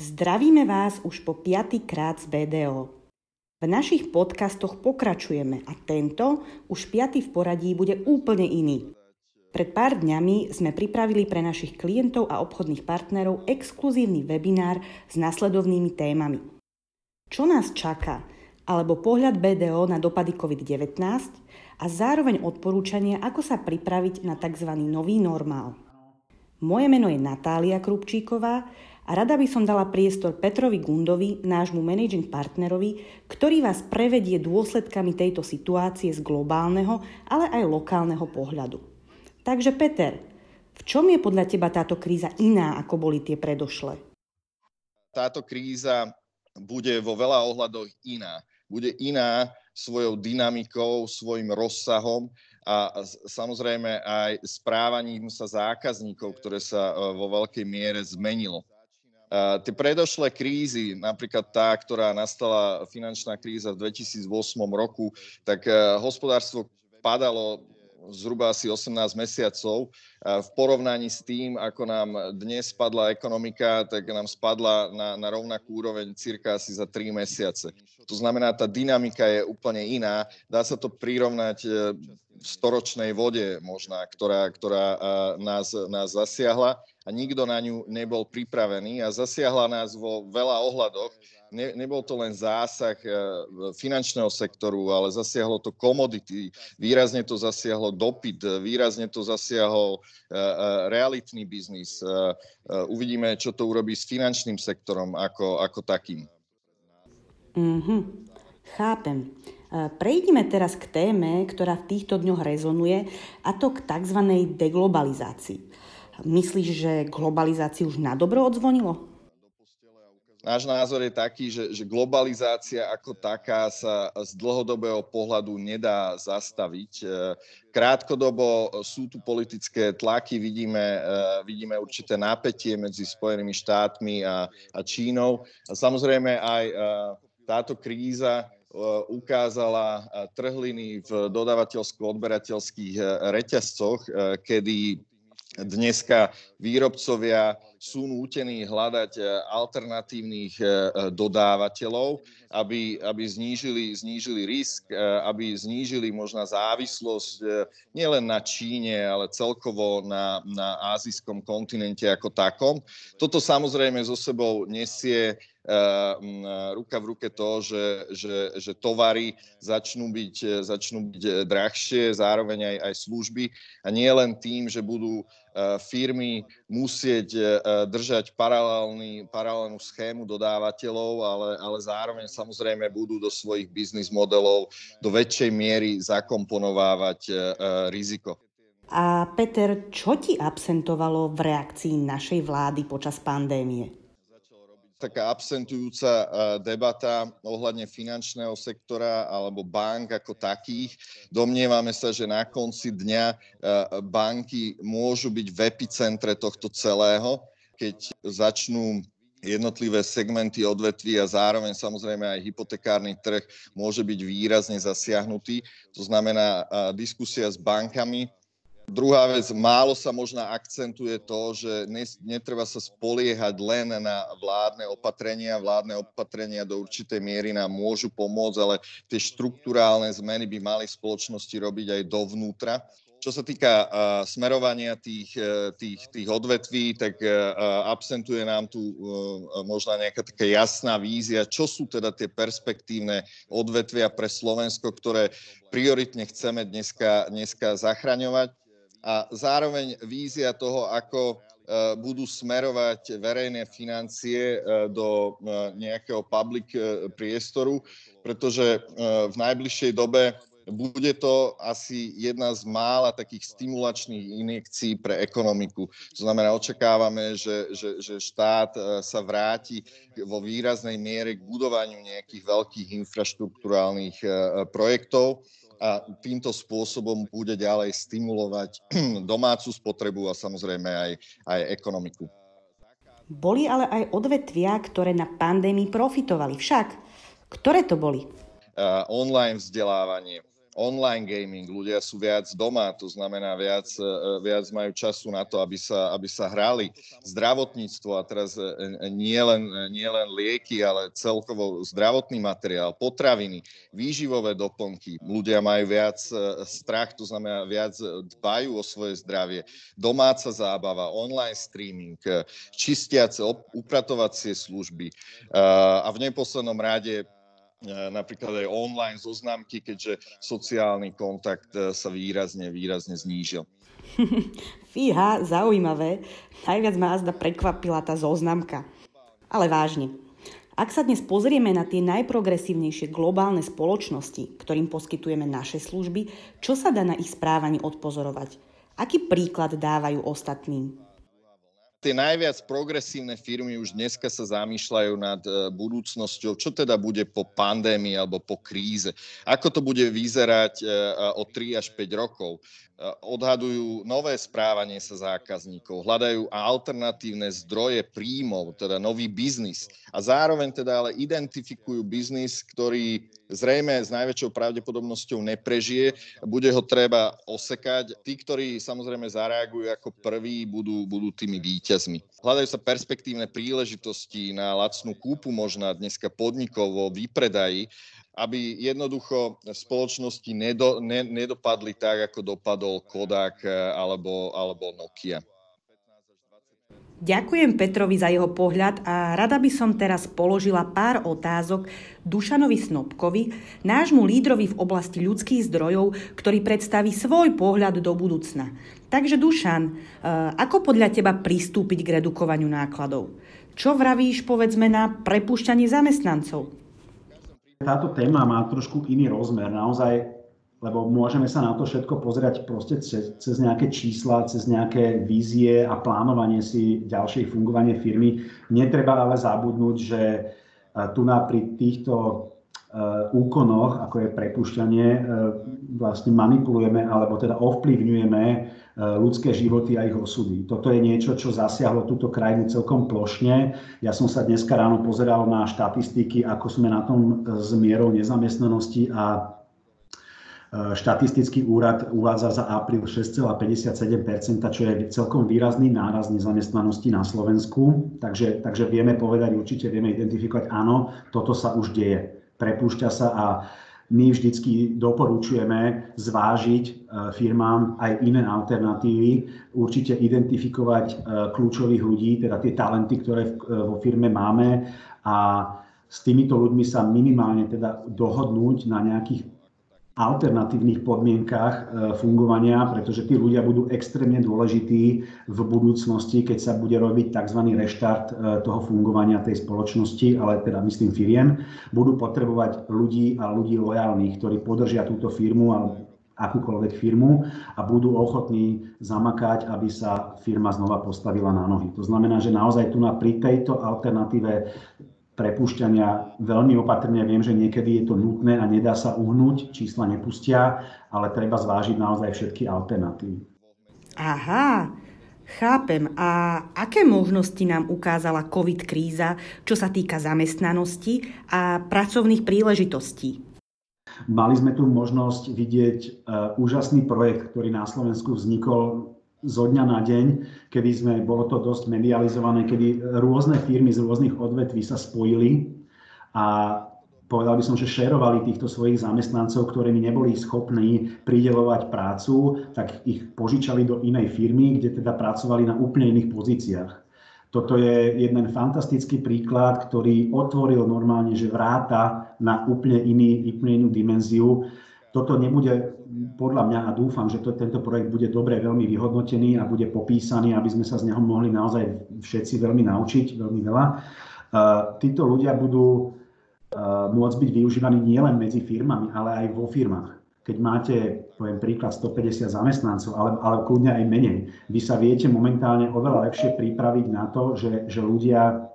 Zdravíme vás už po piatýkrát z BDO. V našich podcastoch pokračujeme a tento, už piatý v poradí, bude úplne iný. Pred pár dňami sme pripravili pre našich klientov a obchodných partnerov exkluzívny webinár s nasledovnými témami. Čo nás čaká? Alebo pohľad BDO na dopady COVID-19 a zároveň odporúčanie, ako sa pripraviť na tzv. nový normál. Moje meno je Natália Krupčíková a rada by som dala priestor Petrovi Gundovi, nášmu managing partnerovi, ktorý vás prevedie dôsledkami tejto situácie z globálneho, ale aj lokálneho pohľadu. Takže Peter, v čom je podľa teba táto kríza iná, ako boli tie predošlé? Táto kríza bude vo veľa ohľadoch iná. Bude iná svojou dynamikou, svojim rozsahom a samozrejme aj správaním sa zákazníkov, ktoré sa e, vo veľkej miere zmenilo. Tie predošlé krízy, napríklad tá, ktorá nastala finančná kríza v 2008 roku, tak e, hospodárstvo padalo zhruba asi 18 mesiacov. V porovnaní s tým, ako nám dnes spadla ekonomika, tak nám spadla na, na rovnakú úroveň cirka asi za 3 mesiace. To znamená, tá dynamika je úplne iná. Dá sa to prirovnať e, v storočnej vode možná, ktorá, ktorá e, nás, nás zasiahla a nikto na ňu nebol pripravený a zasiahla nás vo veľa ohľadoch ne, nebol to len zásah eh, finančného sektoru, ale zasiahlo to komodity, výrazne to zasiahlo dopyt, výrazne to zasiahlo eh, eh, realitný biznis. Uvidíme, čo to urobí s finančným sektorom ako, ako takým. Mm-hmm. Chápem. Prejdime teraz k téme, ktorá v týchto dňoch rezonuje, a to k tzv. deglobalizácii. Myslíš, že globalizácii už na dobro odzvonilo? Náš názor je taký, že, že globalizácia ako taká sa z dlhodobého pohľadu nedá zastaviť. E, krátkodobo sú tu politické tlaky, vidíme, e, vidíme určité nápetie medzi Spojenými štátmi a, a Čínou. A samozrejme aj e, táto kríza ukázala trhliny v dodavateľsko-odberateľských reťazcoch, kedy dneska výrobcovia sú nútení hľadať e, alternatívnych e, e, dodávateľov, aby, aby znížili, znížili risk, aby znížili možná závislosť nielen na Číne, ale celkovo na, na azijskom kontinente ako takom. Toto samozrejme so sebou nesie ruka v ruke to, že, že, že tovary začnú byť, začnú byť drahšie, zároveň aj, aj služby. A nie len tým, že budú firmy musieť držať paralelný, paralelnú schému dodávateľov, ale, ale zároveň samozrejme budú do svojich biznis modelov do väčšej miery zakomponovávať e, riziko. A Peter, čo ti absentovalo v reakcii našej vlády počas pandémie? Taká absentujúca eh, debata ohľadne finančného sektora alebo bank ako takých. Domnievame sa, že na konci dňa eh, banky môžu byť v epicentre tohto celého, keď začnú jednotlivé segmenty odvetví a zároveň samozrejme aj hypotekárny trh môže byť výrazne zasiahnutý. To znamená eh, diskusia s bankami, Druhá vec, málo sa možno akcentuje to, že netreba sa spoliehať len na vládne opatrenia. Vládne opatrenia do určitej miery nám môžu pomôcť, ale tie štruktúrálne zmeny by mali spoločnosti robiť aj dovnútra. Čo sa týka uh, smerovania tých, uh, tých, tých odvetví, tak uh, absentuje nám tu uh, možno nejaká taká jasná vízia, čo sú teda tie perspektívne odvetvia pre Slovensko, ktoré prioritne chceme dneska, dneska zachraňovať a zároveň vízia toho, ako e, budú smerovať verejné financie e, do e, nejakého public priestoru, pretože v najbližšej dobe bude to asi jedna z mála takých stimulačných injekcií pre ekonomiku. To znamená, očakávame, že, že, že štát sa vráti vo výraznej miere k budovaniu nejakých veľkých infraštruktúrálnych projektov a týmto spôsobom bude ďalej stimulovať domácu spotrebu a samozrejme aj, aj ekonomiku. Boli ale aj odvetvia, ktoré na pandémii profitovali. Však, ktoré to boli? Online vzdelávanie, online gaming, ľudia sú viac doma, to znamená viac, e, viac majú času na to, aby sa, aby sa hrali. Zdravotníctvo a teraz e, nie len, nie len lieky, ale celkovo zdravotný materiál, potraviny, výživové doplnky. Ľudia majú viac e, strach, to znamená viac dbajú o svoje zdravie. Domáca zábava, online streaming, čistiace, upratovacie služby a v neposlednom rade napríklad aj online zoznamky, keďže sociálny kontakt e, sa výrazne, výrazne znížil. Fíha, zaujímavé. Najviac ma azda prekvapila tá zoznamka. Ale vážne. Ak sa dnes pozrieme na tie najprogresívnejšie globálne spoločnosti, ktorým poskytujeme naše služby, čo sa dá na ich správaní odpozorovať? Aký príklad dávajú ostatným? Tie najviac progresívne firmy už dneska sa zamýšľajú nad e, budúcnosťou, čo teda bude po pandémii alebo po kríze. Ako to bude vyzerať e, o 3 až 5 rokov. E, odhadujú nové správanie sa zákazníkov, hľadajú alternatívne zdroje príjmov, teda nový biznis a zároveň teda ale identifikujú biznis, ktorý zrejme s najväčšou pravdepodobnosťou neprežije, bude ho treba osekať. Tí, ktorí samozrejme zareagujú ako prví, budú, budú tými víťazmi. Hľadajú sa perspektívne príležitosti na lacnú kúpu možná dneska podnikov vo výpredaji, aby jednoducho spoločnosti nedo, ne, nedopadli tak, ako dopadol Kodak eh, alebo, alebo Nokia. Ďakujem Petrovi za jeho pohľad a rada by som teraz položila pár otázok Dušanovi Snobkovi, nášmu lídrovi v oblasti ľudských zdrojov, ktorý predstaví svoj pohľad do budúcna. Takže Dušan, e, ako podľa teba pristúpiť k redukovaniu nákladov? Čo vravíš, povedzme, na prepušťanie zamestnancov? Táto téma má trošku iný rozmer. Naozaj lebo môžeme sa na to všetko pozerať proste cez, cez nejaké čísla, cez nejaké vízie a plánovanie si ďalšej fungovanie firmy. Netreba ale zabudnúť, že e, tu na pri týchto e, úkonoch, ako je prepušťanie, e, vlastne manipulujeme alebo teda ovplyvňujeme ľudské životy a ich osudy. Toto je niečo, čo zasiahlo túto krajinu celkom plošne. Ja som sa dneska ráno pozeral na štatistiky, ako sme na tom s mierou nezamestnanosti a Štatistický úrad uvádza za apríl 6,57%, čo je celkom výrazný náraz nezamestnanosti na Slovensku. Takže, takže vieme povedať, určite vieme identifikovať, áno, toto sa už deje. Prepúšťa sa a my vždycky doporučujeme zvážiť e, firmám aj iné alternatívy, určite identifikovať e, kľúčových ľudí, teda tie talenty, ktoré e, vo firme máme a s týmito ľuďmi sa minimálne teda dohodnúť na nejakých alternatívnych podmienkách e, fungovania, pretože tí ľudia budú extrémne dôležití v budúcnosti, keď sa bude robiť tzv. reštart e, toho fungovania tej spoločnosti, ale teda myslím firiem, budú potrebovať ľudí a ľudí lojálnych, ktorí podržia túto firmu alebo akúkoľvek firmu a budú ochotní zamakať, aby sa firma znova postavila na nohy. To znamená, že naozaj tu na pri tejto alternatíve prepúšťania veľmi opatrne. Viem, že niekedy je to nutné a nedá sa uhnúť, čísla nepustia, ale treba zvážiť naozaj všetky alternatívy. Aha, chápem. A aké možnosti nám ukázala COVID kríza, čo sa týka zamestnanosti a pracovných príležitostí? Mali sme tu možnosť vidieť uh, úžasný projekt, ktorý na Slovensku vznikol zo dňa na deň, kedy sme, bolo to dosť medializované, kedy rôzne firmy z rôznych odvetví sa spojili a povedal by som, že šerovali týchto svojich zamestnancov, ktorí neboli schopní pridelovať prácu, tak ich požičali do inej firmy, kde teda pracovali na úplne iných pozíciách. Toto je jeden fantastický príklad, ktorý otvoril normálne, že vráta na úplne, iný, úplne inú dimenziu. Toto nebude podľa mňa a dúfam, že to, tento projekt bude dobre veľmi vyhodnotený a bude popísaný, aby sme sa z neho mohli naozaj všetci veľmi naučiť, veľmi veľa. Títo ľudia budú môcť byť využívaní nielen medzi firmami, ale aj vo firmách. Keď máte, poviem príklad, 150 zamestnancov, ale, ale kľudne aj menej, vy sa viete momentálne oveľa lepšie pripraviť na to, že, že ľudia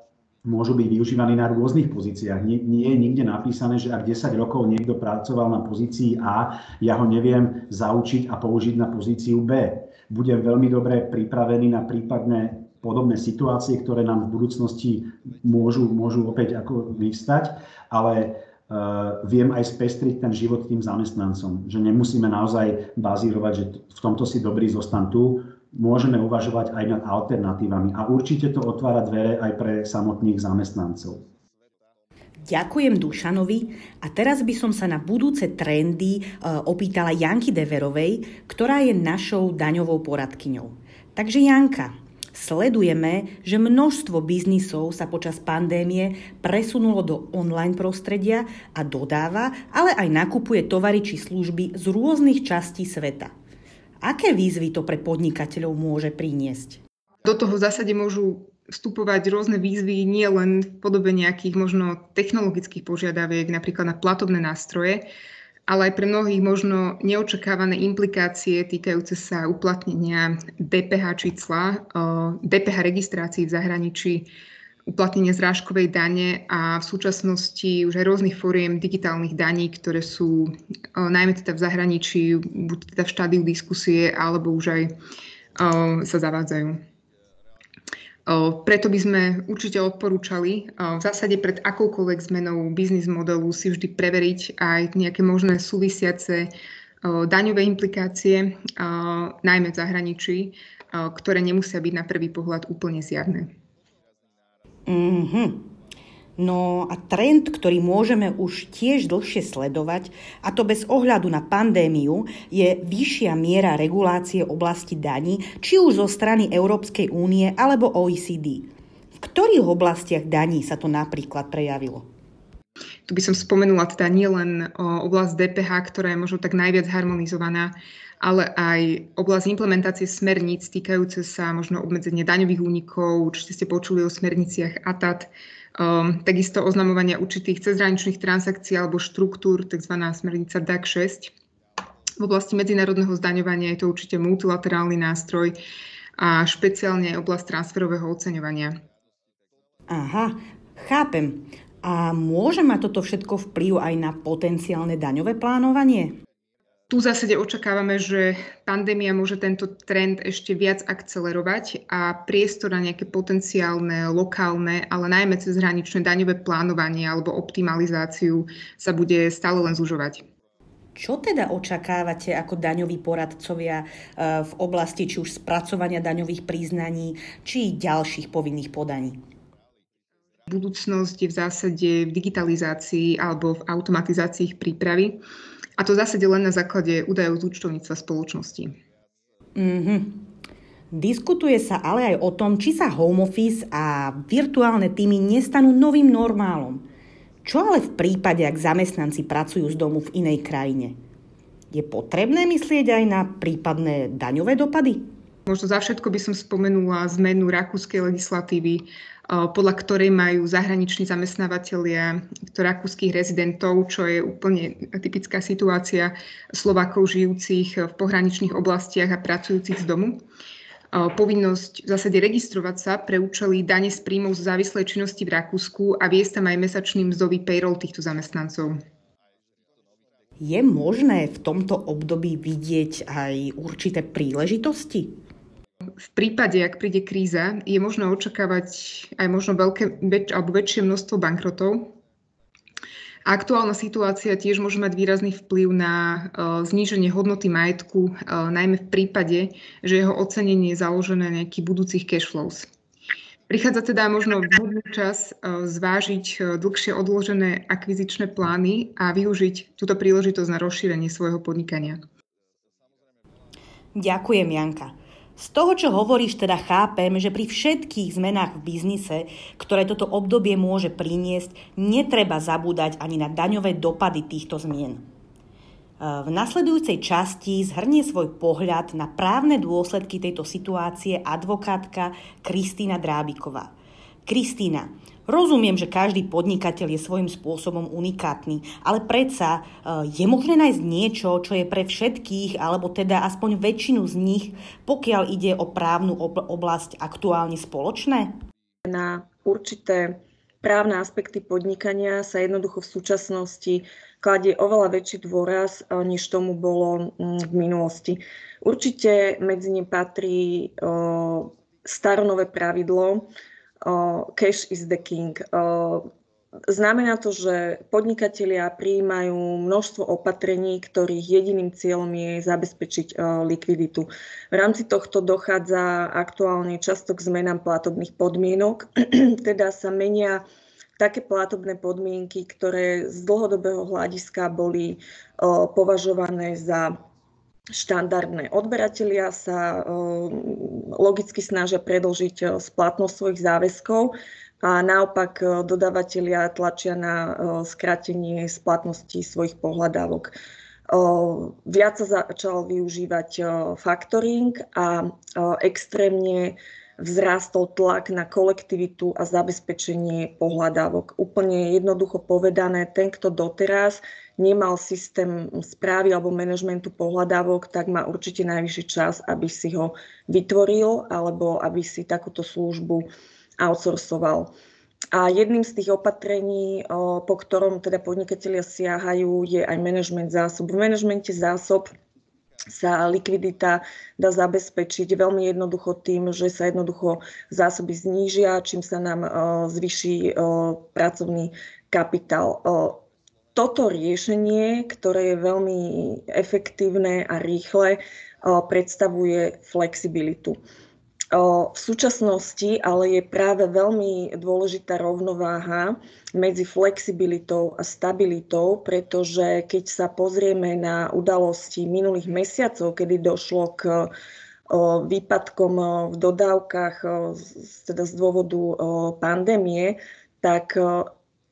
môžu byť využívaní na rôznych pozíciách. Nie, nie je nikde napísané, že ak 10 rokov niekto pracoval na pozícii A, ja ho neviem zaučiť a použiť na pozíciu B. Budem veľmi dobre pripravený na prípadné podobné situácie, ktoré nám v budúcnosti môžu, môžu opäť ako vyvstať, ale viem aj spestriť ten život tým zamestnancom. Že nemusíme naozaj bazírovať, že v tomto si dobrý zostan tu, môžeme uvažovať aj nad alternatívami. A určite to otvára dvere aj pre samotných zamestnancov. Ďakujem Dušanovi a teraz by som sa na budúce trendy e, opýtala Janky Deverovej, ktorá je našou daňovou poradkyňou. Takže Janka, sledujeme, že množstvo biznisov sa počas pandémie presunulo do online prostredia a dodáva, ale aj nakupuje tovary či služby z rôznych častí sveta. Aké výzvy to pre podnikateľov môže priniesť? Do toho v zásade môžu vstupovať rôzne výzvy nie len v podobe nejakých možno technologických požiadaviek, napríklad na platobné nástroje, ale aj pre mnohých možno neočakávané implikácie týkajúce sa uplatnenia DPH čísla, DPH registrácií v zahraničí, uplatnenie zrážkovej dane a v súčasnosti už aj rôznych fóriem digitálnych daní, ktoré sú najmä teda v zahraničí, buď teda v štádiu diskusie, alebo už aj sa zavádzajú. Preto by sme určite odporúčali v zásade pred akoukoľvek zmenou biznis modelu si vždy preveriť aj nejaké možné súvisiace daňové implikácie, najmä v zahraničí, ktoré nemusia byť na prvý pohľad úplne zjavné. Mm-hmm. No a trend, ktorý môžeme už tiež dlhšie sledovať, a to bez ohľadu na pandémiu, je vyššia miera regulácie oblasti daní, či už zo strany Európskej únie alebo OECD. V ktorých oblastiach daní sa to napríklad prejavilo? Tu by som spomenula teda nielen oblasť DPH, ktorá je možno tak najviac harmonizovaná, ale aj oblasť implementácie smerníc týkajúce sa možno obmedzenie daňových únikov, určite ste počuli o smerniciach ATAT, Um, takisto oznamovania určitých cezhraničných transakcií alebo štruktúr, tzv. smernica DAC 6. V oblasti medzinárodného zdaňovania je to určite multilaterálny nástroj a špeciálne oblasť transferového oceňovania. Aha, chápem. A môže mať toto všetko vplyv aj na potenciálne daňové plánovanie? Tu v zásade očakávame, že pandémia môže tento trend ešte viac akcelerovať a priestor na nejaké potenciálne, lokálne, ale najmä cez hraničné daňové plánovanie alebo optimalizáciu sa bude stále len zužovať. Čo teda očakávate ako daňoví poradcovia eh, v oblasti či už spracovania daňových priznaní, či ďalších povinných podaní? Budúcnosť je v zásade v digitalizácii alebo v automatizácii ich prípravy. A to zásade len na základe údajov z účtovníctva spoločnosti. Mm-hmm. Diskutuje sa ale aj o tom, či sa home office a virtuálne týmy nestanú novým normálom. Čo ale v prípade, ak zamestnanci pracujú z domu v inej krajine? Je potrebné myslieť aj na prípadné daňové dopady? Možno za všetko by som spomenula zmenu rakúskej legislatívy podľa ktorej majú zahraniční zamestnávateľia rakúskych rezidentov, čo je úplne typická situácia Slovákov žijúcich v pohraničných oblastiach a pracujúcich z domu. Povinnosť v zásade registrovať sa pre účely dane z príjmov z závislej činnosti v Rakúsku a viesť tam aj mesačný mzdový payroll týchto zamestnancov. Je možné v tomto období vidieť aj určité príležitosti? V prípade, ak príde kríza, je možno očakávať aj možno veľké, väč, alebo väčšie množstvo bankrotov. Aktuálna situácia tiež môže mať výrazný vplyv na uh, zníženie hodnoty majetku, uh, najmä v prípade, že jeho ocenenie je založené na nejakých budúcich cash flows. Prichádza teda možno vhodný čas uh, zvážiť dlhšie odložené akvizičné plány a využiť túto príležitosť na rozšírenie svojho podnikania. Ďakujem, Janka. Z toho, čo hovoríš, teda chápem, že pri všetkých zmenách v biznise, ktoré toto obdobie môže priniesť, netreba zabúdať ani na daňové dopady týchto zmien. E, v nasledujúcej časti zhrnie svoj pohľad na právne dôsledky tejto situácie advokátka Kristýna Drábiková. Kristýna, Rozumiem, že každý podnikateľ je svojím spôsobom unikátny, ale predsa e, je možné nájsť niečo, čo je pre všetkých, alebo teda aspoň väčšinu z nich, pokiaľ ide o právnu oblasť aktuálne spoločné? Na určité právne aspekty podnikania sa jednoducho v súčasnosti kladie oveľa väčší dôraz, e, než tomu bolo mm, v minulosti. Určite medzi ne patrí e, staronové pravidlo, cash is the king. znamená to, že podnikatelia prijímajú množstvo opatrení, ktorých jediným cieľom je zabezpečiť likviditu. V rámci tohto dochádza aktuálne často k zmenám platobných podmienok, teda sa menia také platobné podmienky, ktoré z dlhodobého hľadiska boli považované za štandardné. Odberatelia sa logicky snažia predlžiť splatnosť svojich záväzkov a naopak dodávateľia tlačia na skrátenie splatnosti svojich pohľadávok. Viac sa začal využívať faktoring a extrémne vzrástol tlak na kolektivitu a zabezpečenie pohľadávok. Úplne jednoducho povedané, ten, kto doteraz nemal systém správy alebo manažmentu pohľadávok, tak má určite najvyšší čas, aby si ho vytvoril alebo aby si takúto službu outsourcoval. A jedným z tých opatrení, po ktorom teda podnikatelia siahajú, je aj manažment zásob. V manažmente zásob sa likvidita dá zabezpečiť veľmi jednoducho tým, že sa jednoducho zásoby znížia, čím sa nám zvyší pracovný kapitál. Toto riešenie, ktoré je veľmi efektívne a rýchle, predstavuje flexibilitu. V súčasnosti ale je práve veľmi dôležitá rovnováha medzi flexibilitou a stabilitou, pretože keď sa pozrieme na udalosti minulých mesiacov, kedy došlo k výpadkom v dodávkach teda z dôvodu pandémie, tak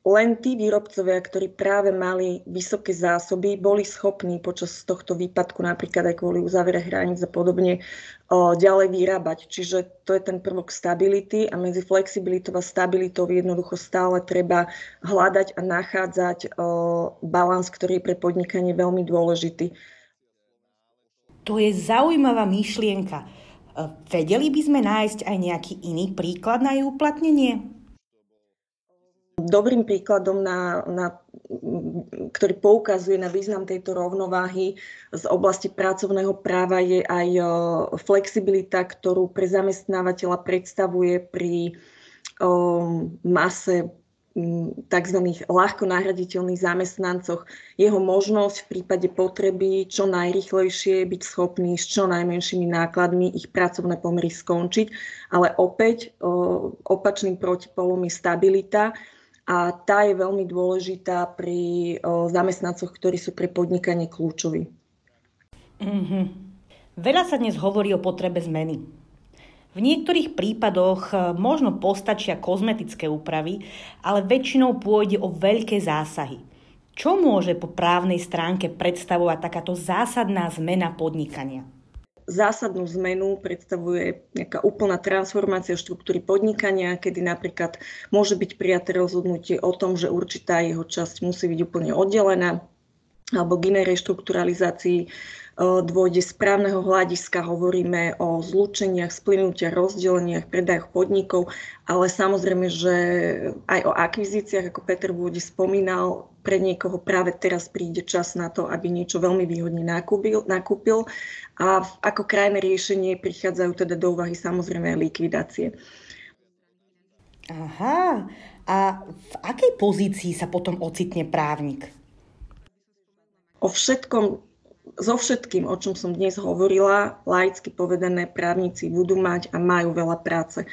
len tí výrobcovia, ktorí práve mali vysoké zásoby, boli schopní počas tohto výpadku, napríklad aj kvôli uzavere hraníc a podobne, ďalej vyrábať. Čiže to je ten prvok stability a medzi flexibilitou a stabilitou jednoducho stále treba hľadať a nachádzať balans, ktorý je pre podnikanie veľmi dôležitý. To je zaujímavá myšlienka. Vedeli by sme nájsť aj nejaký iný príklad na jej uplatnenie? Dobrým príkladom, na, na, ktorý poukazuje na význam tejto rovnováhy z oblasti pracovného práva je aj flexibilita, ktorú pre zamestnávateľa predstavuje pri o, mase tzv. ľahko nahraditeľných zamestnancoch jeho možnosť v prípade potreby čo najrychlejšie byť schopný s čo najmenšími nákladmi ich pracovné pomery skončiť. Ale opäť opačným protipolom je stabilita, a tá je veľmi dôležitá pri zamestnancoch, ktorí sú pre podnikanie kľúčoví. Mm-hmm. Veľa sa dnes hovorí o potrebe zmeny. V niektorých prípadoch e, možno postačia kozmetické úpravy, ale väčšinou pôjde o veľké zásahy. Čo môže po právnej stránke predstavovať takáto zásadná zmena podnikania? Zásadnú zmenu predstavuje nejaká úplná transformácia štruktúry podnikania, kedy napríklad môže byť prijaté rozhodnutie o tom, že určitá jeho časť musí byť úplne oddelená, alebo k inej reštrukturalizácii dôjde z právneho hľadiska, hovoríme o zlúčeniach, splynutiach, rozdeleniach, predajoch podnikov, ale samozrejme, že aj o akvizíciách, ako Peter Vôde spomínal, pre niekoho práve teraz príde čas na to, aby niečo veľmi výhodne nakúpil, nakúpil a ako krajné riešenie prichádzajú teda do úvahy samozrejme aj likvidácie. Aha, a v akej pozícii sa potom ocitne právnik? O všetkom so všetkým, o čom som dnes hovorila, laicky povedané právnici budú mať a majú veľa práce.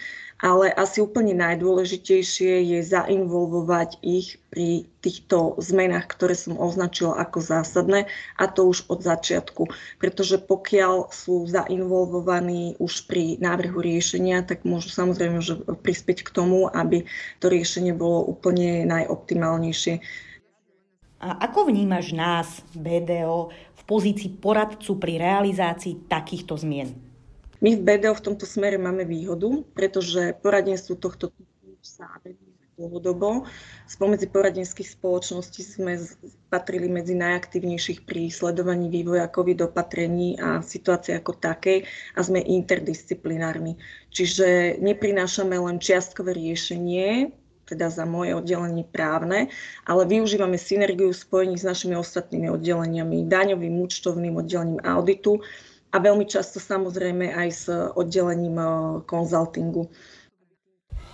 Ale asi úplne najdôležitejšie je zainvolvovať ich pri týchto zmenách, ktoré som označila ako zásadné, a to už od začiatku. Pretože pokiaľ sú zainvolvovaní už pri návrhu riešenia, tak môžu samozrejme že prispieť k tomu, aby to riešenie bolo úplne najoptimálnejšie. A ako vnímaš nás, BDO, pozícii poradcu pri realizácii takýchto zmien? My v BDO v tomto smere máme výhodu, pretože poradenstvo tohto typu sa dlhodobo. Spomedzi poradenských spoločností sme patrili medzi najaktívnejších pri sledovaní vývoja COVID opatrení a situácie ako takej a sme interdisciplinárni. Čiže neprinášame len čiastkové riešenie, teda za moje oddelenie právne, ale využívame synergiu spojení s našimi ostatnými oddeleniami, daňovým, účtovným oddelením auditu a veľmi často samozrejme aj s oddelením konzultingu.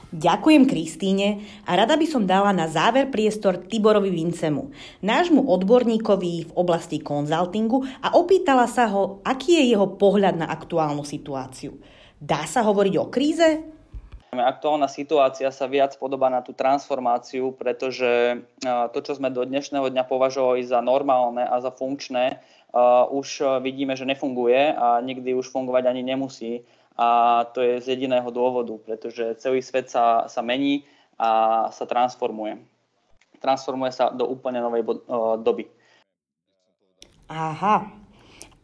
Ďakujem Kristíne a rada by som dala na záver priestor Tiborovi Vincemu, nášmu odborníkovi v oblasti konzultingu a opýtala sa ho, aký je jeho pohľad na aktuálnu situáciu. Dá sa hovoriť o kríze? Aktuálna situácia sa viac podobá na tú transformáciu, pretože to, čo sme do dnešného dňa považovali za normálne a za funkčné, už vidíme, že nefunguje a nikdy už fungovať ani nemusí a to je z jediného dôvodu, pretože celý svet sa, sa mení a sa transformuje. Transformuje sa do úplne novej doby. Aha.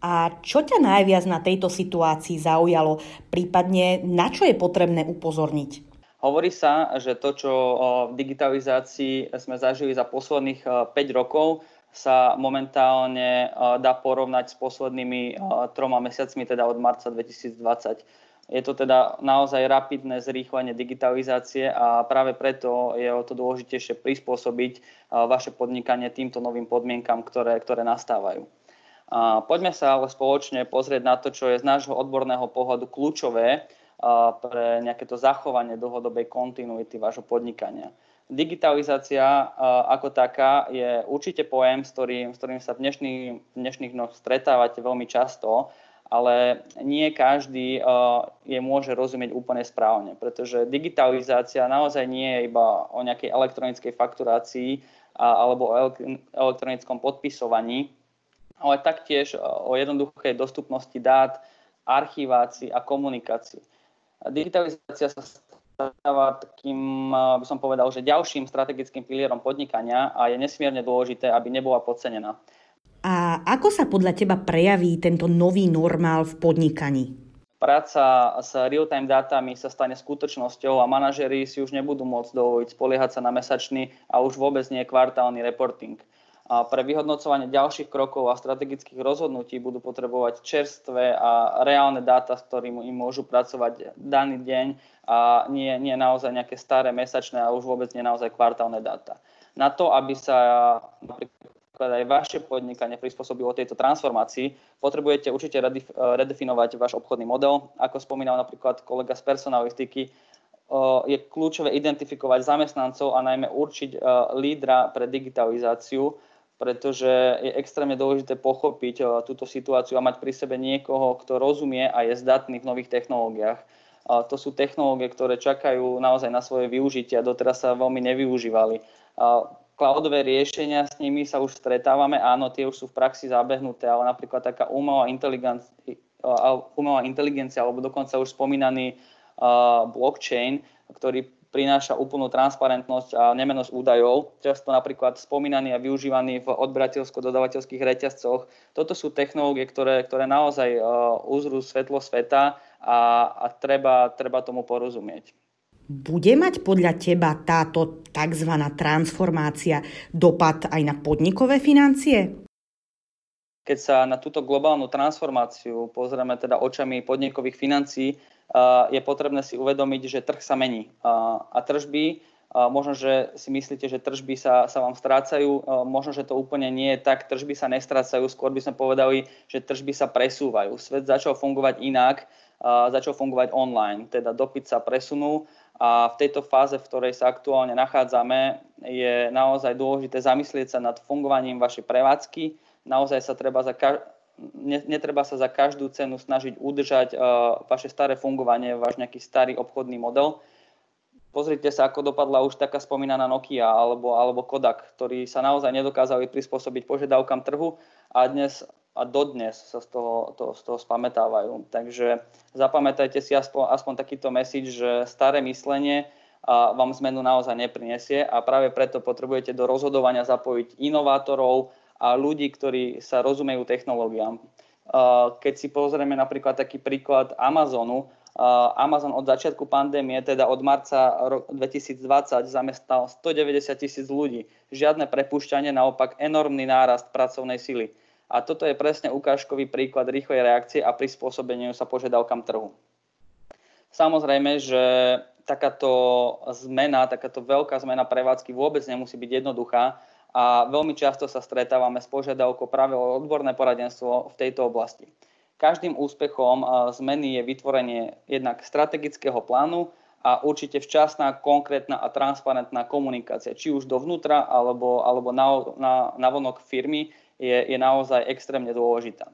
A čo ťa najviac na tejto situácii zaujalo? Prípadne na čo je potrebné upozorniť? Hovorí sa, že to, čo v digitalizácii sme zažili za posledných 5 rokov, sa momentálne dá porovnať s poslednými troma mesiacmi, teda od marca 2020. Je to teda naozaj rapidné zrýchlenie digitalizácie a práve preto je o to dôležitejšie prispôsobiť vaše podnikanie týmto novým podmienkam, ktoré, ktoré nastávajú. Poďme sa ale spoločne pozrieť na to, čo je z nášho odborného pohľadu kľúčové pre nejaké to zachovanie dlhodobej kontinuity vášho podnikania. Digitalizácia ako taká je určite pojem, s ktorým, s ktorým sa v dnešných, v dnešných dňoch stretávate veľmi často ale nie každý je môže rozumieť úplne správne, pretože digitalizácia naozaj nie je iba o nejakej elektronickej fakturácii alebo o elektronickom podpisovaní, ale taktiež uh, o jednoduchej dostupnosti dát, archivácii a komunikácii. Digitalizácia sa stáva takým, uh, by som povedal, že ďalším strategickým pilierom podnikania a je nesmierne dôležité, aby nebola podcenená. A ako sa podľa teba prejaví tento nový normál v podnikaní? Práca s real-time dátami sa stane skutočnosťou a manažeri si už nebudú môcť dovoliť spoliehať sa na mesačný a už vôbec nie kvartálny reporting. A pre vyhodnocovanie ďalších krokov a strategických rozhodnutí budú potrebovať čerstvé a reálne dáta, s ktorými im môžu pracovať daný deň a nie, nie naozaj nejaké staré mesačné a už vôbec nie naozaj kvartálne dáta. Na to, aby sa napríklad aj vaše podnikanie prispôsobilo tejto transformácii, potrebujete určite redefinovať váš obchodný model. Ako spomínal napríklad kolega z personalistiky, je kľúčové identifikovať zamestnancov a najmä určiť lídra pre digitalizáciu, pretože je extrémne dôležité pochopiť túto situáciu a mať pri sebe niekoho, kto rozumie a je zdatný v nových technológiách. To sú technológie, ktoré čakajú naozaj na svoje využitie a doteraz sa veľmi nevyužívali cloudové riešenia, s nimi sa už stretávame, áno, tie už sú v praxi zabehnuté, ale napríklad taká umelá inteligencia, inteligencia alebo dokonca už spomínaný uh, blockchain, ktorý prináša úplnú transparentnosť a nemenosť údajov, často napríklad spomínaný a využívaný v odberateľsko-dodavateľských reťazcoch. Toto sú technológie, ktoré, ktoré naozaj uh, uzrú svetlo sveta a, a treba, treba tomu porozumieť. Bude mať podľa teba táto tzv. transformácia dopad aj na podnikové financie? Keď sa na túto globálnu transformáciu pozrieme teda očami podnikových financií, je potrebné si uvedomiť, že trh sa mení. A tržby, možno, že si myslíte, že tržby sa, sa vám strácajú, možno, že to úplne nie je tak, tržby sa nestrácajú, skôr by sme povedali, že tržby sa presúvajú. Svet začal fungovať inak, začal fungovať online, teda dopyt sa presunul a v tejto fáze, v ktorej sa aktuálne nachádzame, je naozaj dôležité zamyslieť sa nad fungovaním vašej prevádzky. Naozaj sa treba za netreba sa za každú cenu snažiť udržať uh, vaše staré fungovanie, váš nejaký starý obchodný model. Pozrite sa, ako dopadla už taká spomínaná Nokia alebo, alebo Kodak, ktorí sa naozaj nedokázali prispôsobiť požiadavkám trhu a dnes a dodnes sa z toho, to, z toho spamätávajú. Takže zapamätajte si aspoň, aspoň takýto message, že staré myslenie a vám zmenu naozaj neprinesie a práve preto potrebujete do rozhodovania zapojiť inovátorov a ľudí, ktorí sa rozumejú technológiám. Keď si pozrieme napríklad taký príklad Amazonu, Amazon od začiatku pandémie, teda od marca 2020, zamestnal 190 tisíc ľudí. Žiadne prepušťanie, naopak enormný nárast pracovnej sily. A toto je presne ukážkový príklad rýchlej reakcie a prispôsobeniu sa požiadavkám trhu. Samozrejme, že takáto zmena, takáto veľká zmena prevádzky vôbec nemusí byť jednoduchá a veľmi často sa stretávame s požiadavkou práve o odborné poradenstvo v tejto oblasti. Každým úspechom zmeny je vytvorenie jednak strategického plánu a určite včasná, konkrétna a transparentná komunikácia, či už dovnútra alebo, alebo na, na, na vonok firmy je, je naozaj extrémne dôležitá.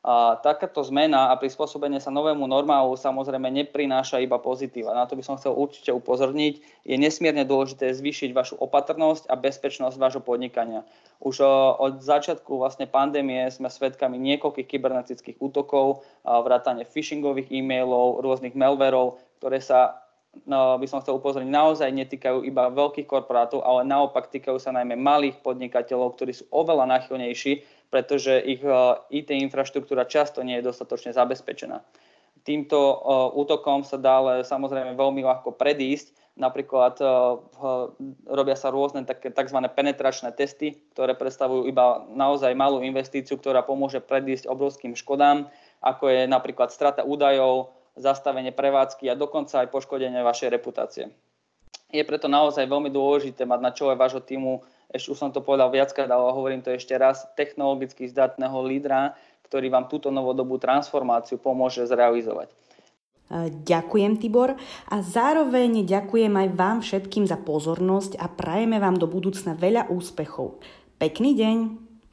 A takáto zmena a prispôsobenie sa novému normálu samozrejme neprináša iba pozitíva. Na to by som chcel určite upozorniť. Je nesmierne dôležité zvýšiť vašu opatrnosť a bezpečnosť vášho podnikania. Už od začiatku vlastne pandémie sme svedkami niekoľkých kybernetických útokov, vrátane phishingových e-mailov, rôznych malverov, ktoré sa no, by som chcel upozorniť, naozaj netýkajú iba veľkých korporátov, ale naopak týkajú sa najmä malých podnikateľov, ktorí sú oveľa náchylnejší pretože ich IT infraštruktúra často nie je dostatočne zabezpečená. Týmto eh, útokom sa dá ale samozrejme veľmi ľahko predísť. Napríklad eh, robia sa rôzne tzv. penetračné testy, ktoré predstavujú iba naozaj malú investíciu, ktorá pomôže predísť obrovským škodám, ako je napríklad strata údajov, zastavenie prevádzky a dokonca aj poškodenie vašej reputácie. Je preto naozaj veľmi dôležité mať na čele vášho týmu ešte už som to povedal viackrát, ale hovorím to ešte raz, technologicky zdatného lídra, ktorý vám túto novodobú transformáciu pomôže zrealizovať. Ďakujem, Tibor, a zároveň ďakujem aj vám všetkým za pozornosť a prajeme vám do budúcna veľa úspechov. Pekný deň!